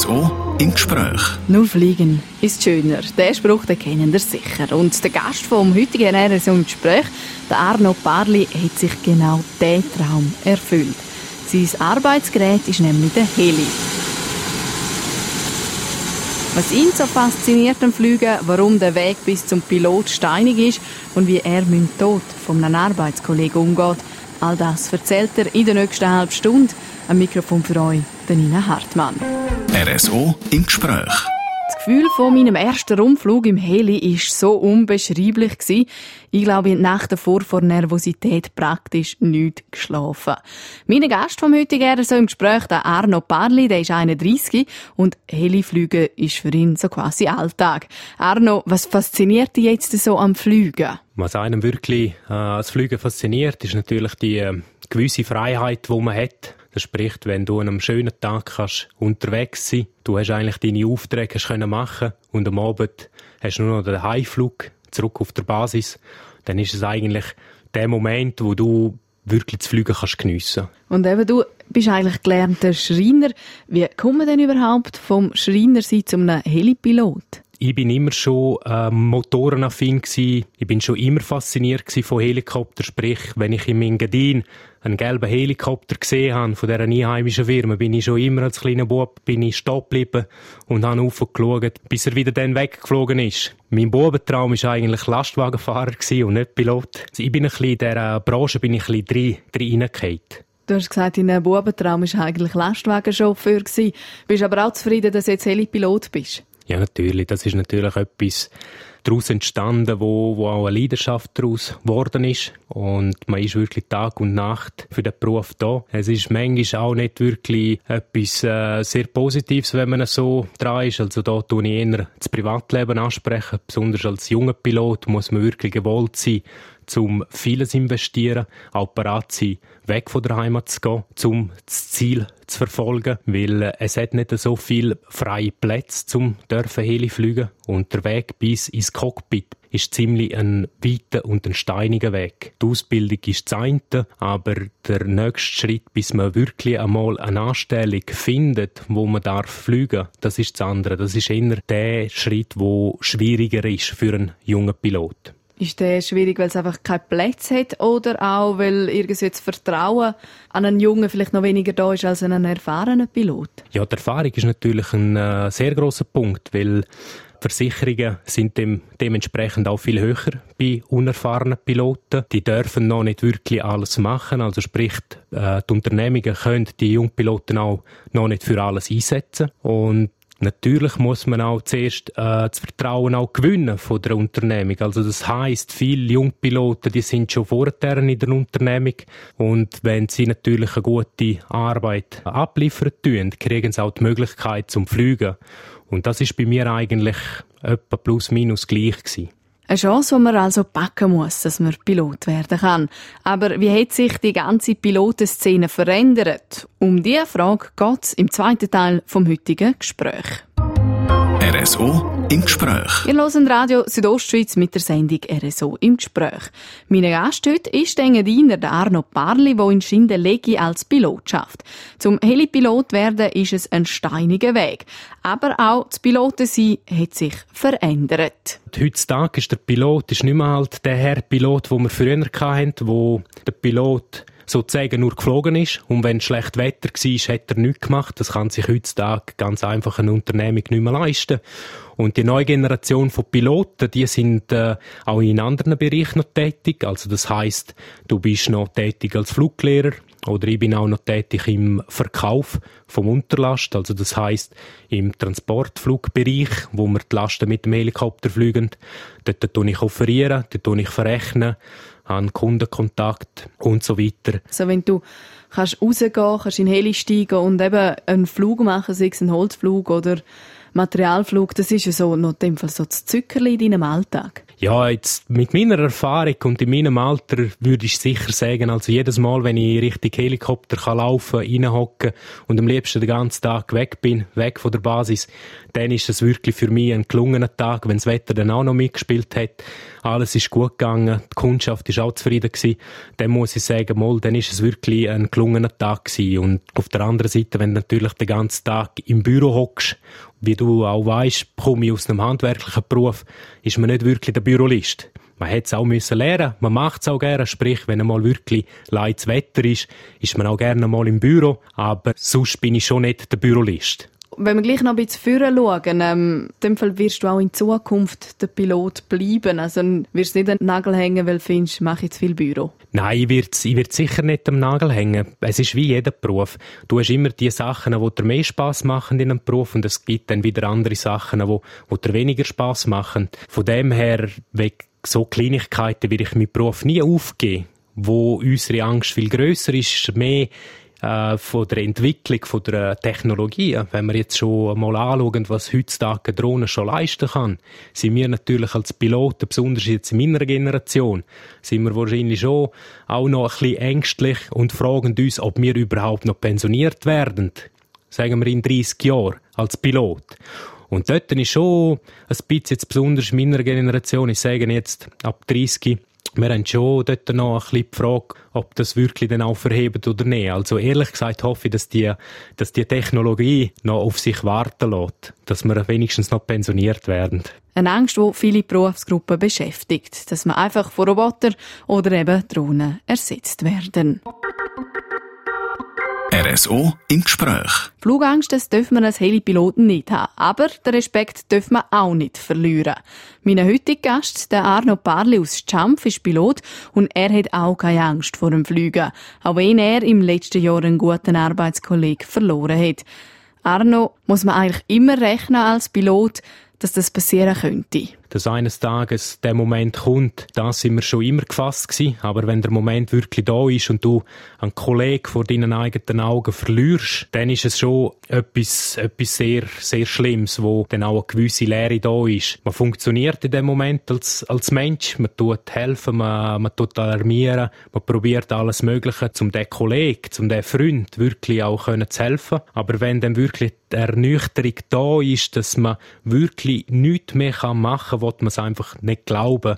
RSO im Gespräch. Nur fliegen ist schöner. Den Spruch den kennen ihr sicher. Und der Gast vom heutigen RSO im Gespräch, der Arno Parli, hat sich genau diesen Traum erfüllt. Sein Arbeitsgerät ist nämlich der Heli. Was ihn so fasziniert am Fliegen, warum der Weg bis zum Pilot steinig ist und wie er mit dem Tod von einem Arbeitskollegen umgeht, all das erzählt er in der nächsten halben Stunde. Am Mikrofon für euch, Nina Hartmann. RSO im Gespräch. Das Gefühl von meinem ersten Rundflug im Heli war so unbeschreiblich. Ich glaube, in der Nacht davor vor Nervosität praktisch nicht geschlafen. Mein Gast vom heutigen RSO im Gespräch, der Arno Parli, der ist 31 und Heliflügen ist für ihn so quasi Alltag. Arno, was fasziniert dich jetzt so am Fliegen? Was einem wirklich äh, als Fliegen fasziniert, ist natürlich die äh, gewisse Freiheit, die man hat das spricht, wenn du an einem schönen Tag kannst unterwegs sein, du hast eigentlich deine Aufträge können machen und am Abend hast du nur noch den Heimflug zurück auf der Basis, dann ist es eigentlich der Moment, wo du wirklich das Fliegen kannst geniessen. Und eben du bist eigentlich gelernter Schreiner. Wie kommt man denn überhaupt vom Schreiner sein einem Helipilot? Ich bin immer schon äh, motorenaffin gsi. Ich bin schon immer fasziniert von Helikoptern. Sprich, wenn ich in Engadin einen gelben Helikopter gesehen habe von dieser einheimischen Firma, bin ich schon immer als kleiner Bub bin ich stehen geblieben und habe aufgeschaut, bis er wieder dann weggeflogen ist. Mein Bubentraum war eigentlich Lastwagenfahrer und nicht Pilot. Also ich bin ein bisschen in dieser Branche bin ich ein bisschen drin, drin Du hast gesagt, dein Bubentraum war eigentlich Lastwagenchauffeur. Bist aber auch zufrieden, dass du jetzt Helipilot bist? Ja, natürlich. Das ist natürlich etwas daraus entstanden, wo, wo auch eine Leidenschaft daraus geworden ist. Und man ist wirklich Tag und Nacht für den Beruf da. Es ist manchmal auch nicht wirklich etwas äh, sehr Positives, wenn man so dran ist. Also da tue ich eher das Privatleben ansprechen. Besonders als junger Pilot muss man wirklich gewollt sein, um vieles investieren, auch bereit sein, weg von der Heimat zu gehen, um das Ziel zu verfolgen, weil äh, es hat nicht so viel freie Plätze zum dürfen Heli fliegen und der Weg bis ins Cockpit ist ziemlich ein weiter und ein steiniger Weg. Die Ausbildung ist das eine, aber der nächste Schritt, bis man wirklich einmal eine Anstellung findet, wo man darf fliegen, das ist das andere. Das ist eher der Schritt, wo schwieriger ist für einen jungen Pilot. Ist der schwierig, weil es einfach keinen Platz hat oder auch, weil irgendwie das Vertrauen an einen Jungen vielleicht noch weniger da ist als an einen erfahrenen Pilot? Ja, die Erfahrung ist natürlich ein äh, sehr großer Punkt, weil Versicherungen sind dem, dementsprechend auch viel höher bei unerfahrenen Piloten. Die dürfen noch nicht wirklich alles machen. Also sprich, äh, die Unternehmungen können die Jungpiloten auch noch nicht für alles einsetzen. Und Natürlich muss man auch zuerst äh, das Vertrauen auch gewinnen von der Unternehmung. Also das heißt, viele Jungpiloten, die sind schon vorher in der Unternehmung und wenn sie natürlich eine gute Arbeit abliefern tun, kriegen sie auch die Möglichkeit zum Fliegen. Und das ist bei mir eigentlich etwa plus minus gleich gewesen. Eine Chance, die man also packen muss, dass man Pilot werden kann. Aber wie hat sich die ganze Pilotenszene verändert? Um diese Frage geht es im zweiten Teil vom heutigen Gespräch. RSO im Gespräch. Ihr hört Radio Südostschweiz mit der Sendung RSO im Gespräch. Mein Gast heute ist der Engadiner Arno Parli, der in Schindelegi als Pilot schafft. Zum Helipilot werden ist es ein steiniger Weg. Aber auch das Pilotensein hat sich verändert. Heutzutage ist der Pilot ist nicht mehr halt der Herr Pilot, den wir früher hatten, wo der Pilot sozusagen nur geflogen ist und wenn schlecht Wetter war, hat er nichts gemacht. Das kann sich heutzutage ganz einfach eine Unternehmung nicht mehr leisten. Und die neue Generation von Piloten, die sind äh, auch in anderen Bereichen noch tätig. Also das heißt, du bist noch tätig als Fluglehrer oder ich bin auch noch tätig im Verkauf vom Unterlast. Also das heißt im Transportflugbereich, wo wir die Lasten mit dem Helikopter fliegen. Dort tue ich offerieren, dort tue ich verrechnen an Kundenkontakt und so weiter. Also wenn du kannst rausgehen, kannst in Heli steigen und eben einen Flug machen, sei es ein Holzflug oder Materialflug, das ist ja so noch dem Fall so das Zückerli in deinem Alltag. Ja, jetzt mit meiner Erfahrung und in meinem Alter würde ich sicher sagen, also jedes Mal, wenn ich richtig Helikopter kann laufen, reinhocken und am liebsten den ganzen Tag weg bin, weg von der Basis, dann ist es wirklich für mich ein gelungener Tag, wenn das Wetter dann auch noch mitgespielt hat. Alles ist gut gegangen, die Kundschaft ist auch zufrieden gewesen. Dann muss ich sagen, mal, dann ist es wirklich ein gelungener Tag gewesen. Und auf der anderen Seite, wenn du natürlich den ganzen Tag im Büro hockst wie du auch weißt, komme ich aus einem handwerklichen Beruf, ist man nicht wirklich der Bürolist. Man hätte es auch müssen lernen, man macht es auch gerne, sprich, wenn einmal wirklich leides Wetter ist, ist man auch gerne mal im Büro, aber sonst bin ich schon nicht der Bürolist. Wenn wir gleich noch ein bisschen führen schauen, ähm, in dem Fall wirst du auch in Zukunft der Pilot bleiben. Also wirst du nicht an den Nagel hängen, weil du findest, mache ich zu viel Büro. Nein, ich werde ich sicher nicht am Nagel hängen. Es ist wie jeder Beruf. Du hast immer die Sachen, die dir mehr Spass machen in einem Beruf und es gibt dann wieder andere Sachen, die, die dir weniger Spass machen. Von dem her, wegen so Kleinigkeiten will ich meinen Beruf nie aufgeben wo unsere Angst viel größer ist, mehr äh, von der Entwicklung von der Technologie, wenn wir jetzt schon mal anschauen, was heutzutage eine Drohne schon leisten kann, sind wir natürlich als Piloten, besonders jetzt in meiner Generation, sind wir wahrscheinlich schon auch noch ein bisschen ängstlich und fragen uns, ob wir überhaupt noch pensioniert werden. Sagen wir in 30 Jahren als Pilot. Und dort ist schon ein bisschen, jetzt besonders in meiner Generation, ich sage jetzt ab 30, wir haben schon dort noch ein bisschen die Frage, ob das wirklich dann auch verhebt oder nicht. Also ehrlich gesagt hoffe ich, dass die, dass die Technologie noch auf sich warten lässt, dass wir wenigstens noch pensioniert werden. Eine Angst, die viele Berufsgruppen beschäftigt, dass man einfach von Robotern oder eben Drohnen ersetzt werden. RSO im Gespräch. Flugangst, das dürfen wir als Helipiloten nicht haben. Aber den Respekt dürfen wir auch nicht verlieren. Mein heutiger Gast, der Arno Parli aus Schampf, ist Pilot und er hat auch keine Angst vor dem Fliegen. Auch wenn er im letzten Jahr einen guten Arbeitskollegen verloren hat. Arno, muss man eigentlich immer rechnen als Pilot, dass das passieren könnte? Dass eines Tages der Moment kommt, da sind wir schon immer gefasst gewesen. Aber wenn der Moment wirklich da ist und du einen Kollegen vor deinen eigenen Augen verlierst, dann ist es schon etwas, etwas sehr, sehr Schlimmes, wo dann auch eine gewisse Leere da ist. Man funktioniert in dem Moment als, als Mensch, man tut helfen, man, man tut alarmieren, man probiert alles Mögliche, um den Kollegen, um den Freund wirklich auch zu helfen. Aber wenn dann wirklich die Ernüchterung da ist, dass man wirklich nichts mehr machen kann, will man es einfach nicht glauben.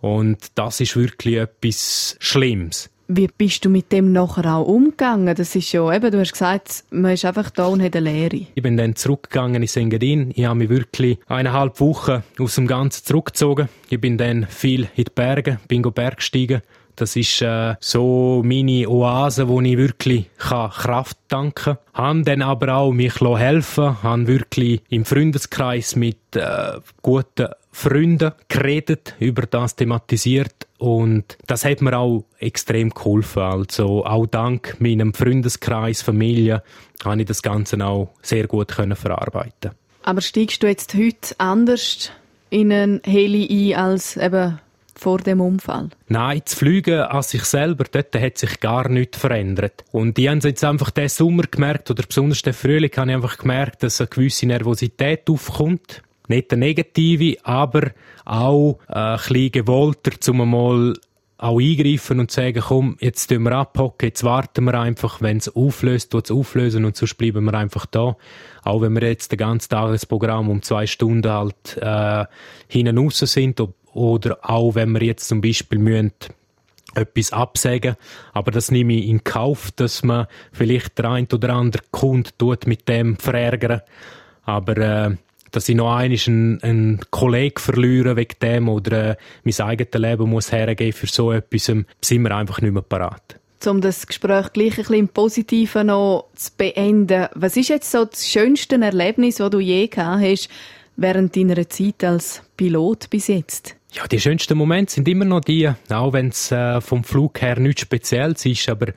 Und das ist wirklich etwas Schlimmes. Wie bist du mit dem nachher auch umgegangen? Das ist ja, eben, du hast gesagt, man ist einfach da und hat eine Lehre. Ich bin dann zurückgegangen in Sengadin. Ich habe mich wirklich eineinhalb Wochen aus dem Ganzen zurückgezogen. Ich bin dann viel in die Berge, bin Bergsteigen. Das ist äh, so meine Oase, wo ich wirklich Kraft tanken kann. Han dann aber auch mich helfen, han wirklich im Freundeskreis mit äh, guten Freunden geredet, über das thematisiert und das hat mir auch extrem geholfen. Also auch dank meinem Freundeskreis, Familie, habe ich das Ganze auch sehr gut können verarbeiten. Aber steigst du jetzt heute anders in einen Heli ein als eben vor dem Unfall? Nein, das Fliegen an sich selber, dort hat sich gar nichts verändert. Und ich habe jetzt einfach diesen Sommer gemerkt, oder besonders den Frühling, habe ich einfach gemerkt, dass eine gewisse Nervosität aufkommt nicht der negative, aber auch äh, ein bisschen gewollter, um mal auch eingreifen und sagen, komm, jetzt tun wir abhocken, jetzt warten wir einfach, wenn es auflöst, tut es auflösen und sonst bleiben wir einfach da. Auch wenn wir jetzt den ganzen Tagesprogramm um zwei Stunden halt äh, hinten raus sind oder auch wenn wir jetzt zum Beispiel müssen etwas absagen, aber das nehme ich in Kauf, dass man vielleicht der ein oder andere Kunde tut mit dem verärgern. Aber äh, dass ich noch einmal einen, einen Kollegen verliere wegen dem oder äh, mein eigenes Leben muss hergeben für so etwas, ähm, sind wir einfach nicht mehr parat. Um das Gespräch gleich ein bisschen im Positiven noch zu beenden, was ist jetzt so das schönste Erlebnis, das du je gehabt hast während deiner Zeit als Pilot bis jetzt? Ja, die schönsten Momente sind immer noch die, auch wenn es äh, vom Flug her nichts Spezielles ist, aber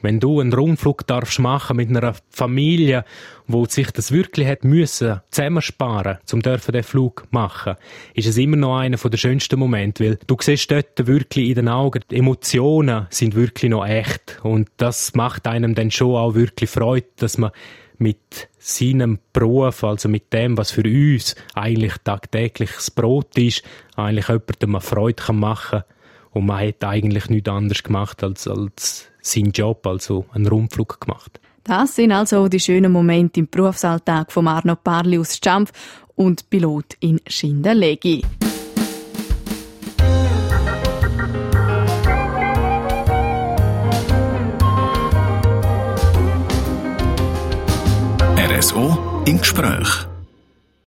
wenn du einen Rundflug darfst machen mit einer Familie, wo sich das wirklich hat müssen zusammensparen, zum dürfen den Flug machen, ist es immer noch einer der schönsten Momente, weil du siehst dort wirklich in den Augen, die Emotionen sind wirklich noch echt und das macht einem dann schon auch wirklich Freude, dass man mit seinem Beruf, also mit dem, was für uns eigentlich tagtäglich das Brot ist, eigentlich jemandem eine Freude machen kann. Und man hat eigentlich nichts anderes gemacht als, als seinen Job, also einen Rundflug gemacht. Das sind also die schönen Momente im Berufsalltag von Arno Parli aus Schampf und Pilot in Schindelegi. RSO im Gespräch.